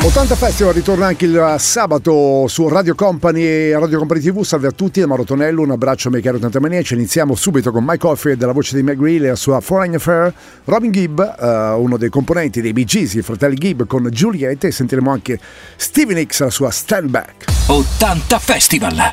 Let's go! 80 Festival ritorna anche il sabato su Radio Company e Radio Company TV. Salve a tutti, da Mauro Tonello, un abbraccio a miei cari 80 maniaci. Iniziamo subito con Mike Coffey della voce di Meg Reilly e la sua Foreign Affair. Robin Gibb, uh, uno dei componenti dei Bee Gees, i fratelli Gibb con Juliette e sentiremo anche Stevie Nicks, la sua Stand Back. 80 Festival.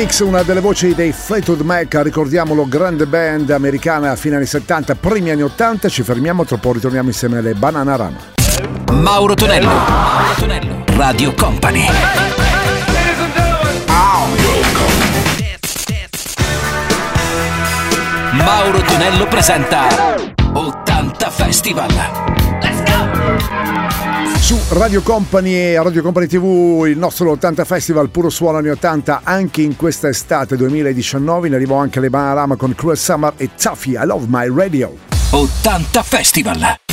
Phoenix, una delle voci dei Fleetwood Mac, ricordiamolo, grande band americana a fine anni 70, primi anni 80, ci fermiamo, tra ritorniamo insieme alle Banana Rama. Mauro Tonello, Mauro Tonello, Radio Company. Mauro Tonello presenta 80 Festival. Let's go! Su Radio Company e Radio Company TV il nostro 80 Festival puro suono anni 80 anche in questa estate 2019 ne arrivò anche le Baharama con Cruel Summer e Tuffy I Love My Radio. 80 Festival.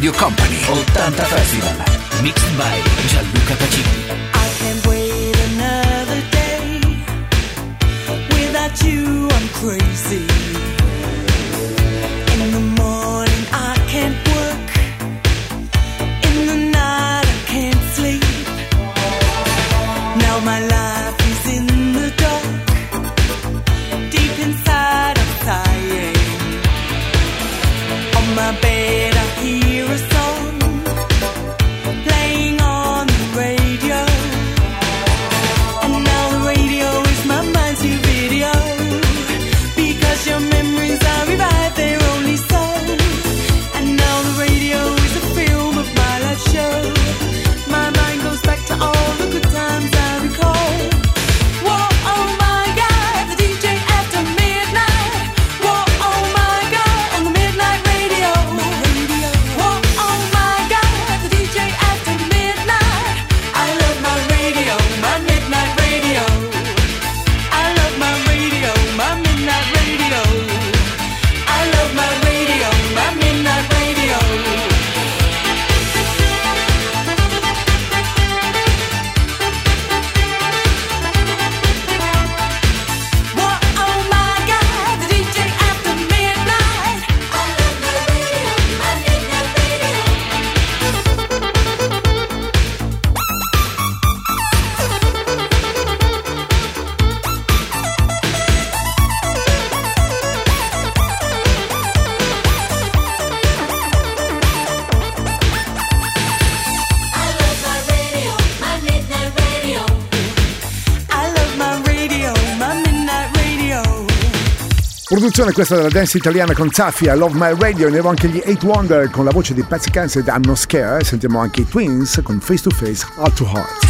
Radio Company. 80 Festival. Mixed by Gianluca Pacini. I can't wait another day Without you. I'm crazy. In the canzone questa della dance italiana con Safia, Love My Radio, ne avevo anche gli 8 Wonder con la voce di Patsy Cancer, I'm No Scare, sentiamo anche i Twins con Face to Face, Heart to Heart.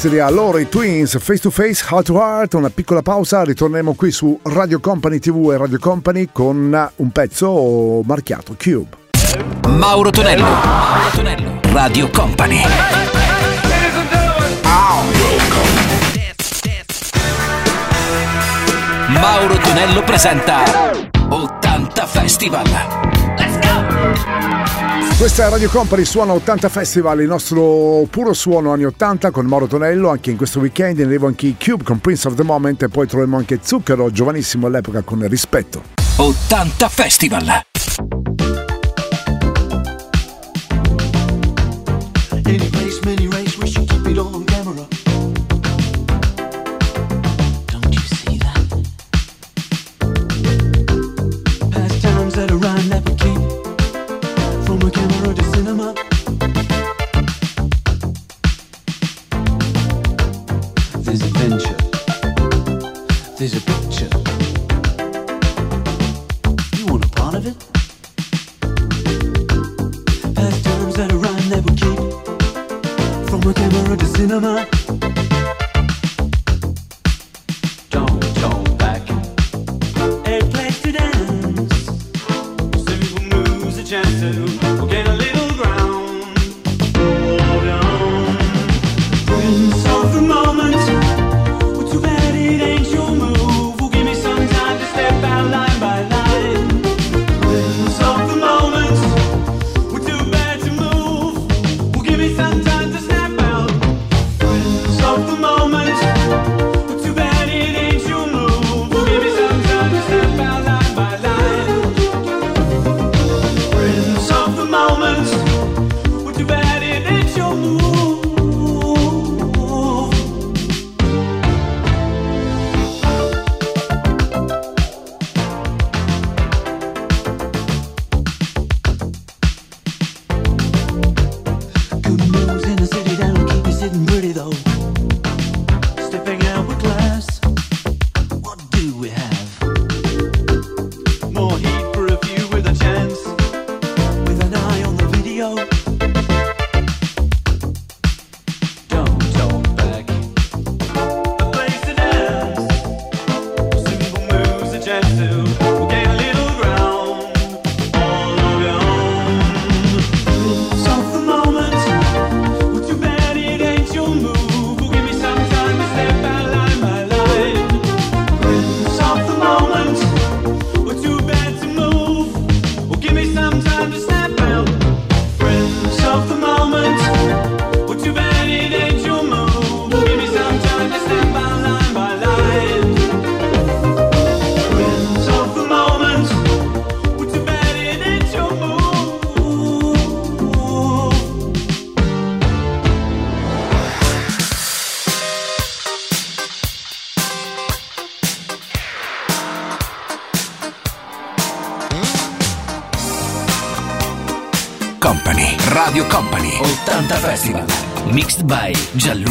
Silvestri a Lori Twins Face to Face Heart to Heart una piccola pausa ritorneremo qui su Radio Company TV e Radio Company con un pezzo marchiato Cube Mauro Tonello, Mauro Tonello. Radio Company Mauro Tonello presenta 80 Festival Let's go! Questa è Radio Company, suona 80 Festival, il nostro puro suono anni 80 con Mauro Tonello, anche in questo weekend in arrivo anche i Cube con Prince of the Moment e poi troviamo anche Zucchero, giovanissimo all'epoca con rispetto. 80 Festival! Any place, many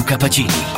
Capacini.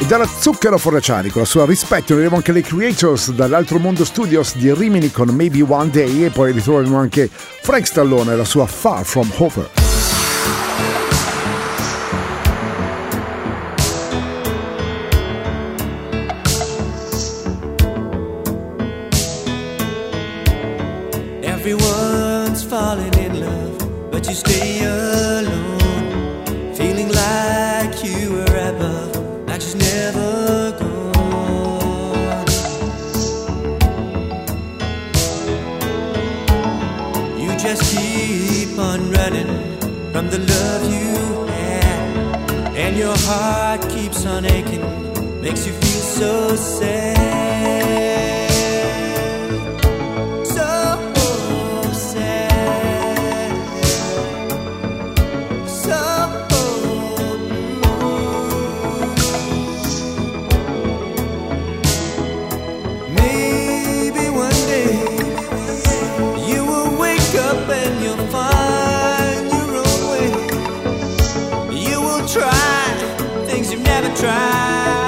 E dalla Zucchero Fornaciari con la sua rispetto vedremo anche le Creators dall'altro mondo studios di Rimini con Maybe One Day e poi ritroveremo anche Frank Stallone e la sua Far From Hover. try.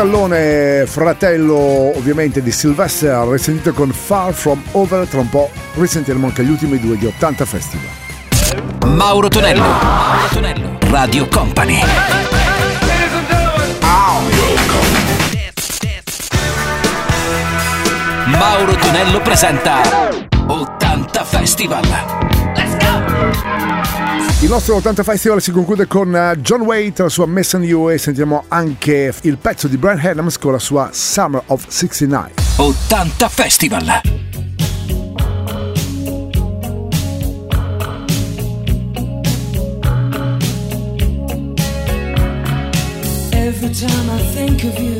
Stallone, fratello ovviamente di Sylvester, risentito con Far From Over, tra un po' risentiremo anche gli ultimi due di 80 Festival. Mauro Tonello, Mauro Tonello, Radio Company. Mauro Tonello presenta 80 Festival. Let's go! Il nostro 80 Festival si conclude con eh, John Waite, la sua Mess on You e sentiamo anche il pezzo di Brian Adams con la sua Summer of 69. 80 Festival! Every time I think of you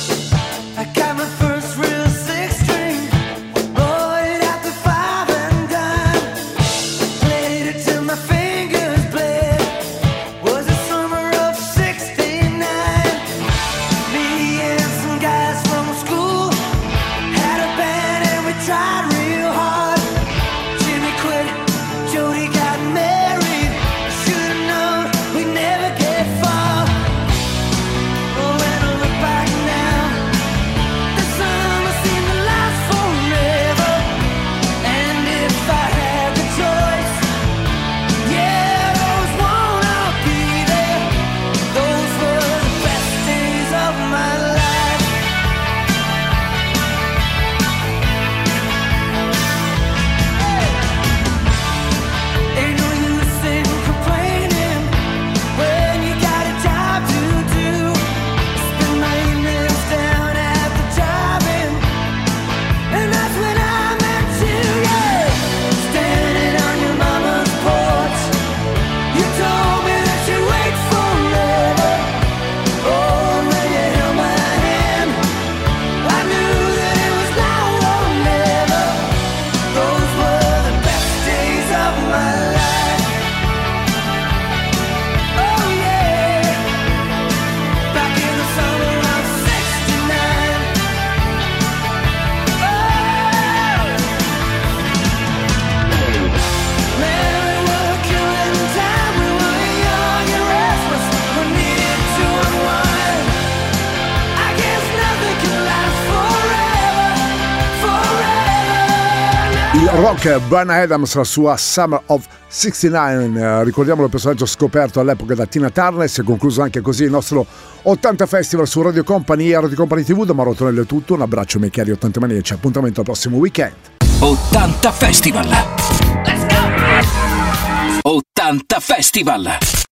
rock Brian Adams la sua Summer of 69 eh, ricordiamo il personaggio scoperto all'epoca da Tina Turner si è concluso anche così il nostro 80 Festival su Radio Company e Radio Company TV da Marotonello è tutto un abbraccio miei cari 80 maniaci appuntamento al prossimo weekend. 80 Festival. Let's go 80 Festival.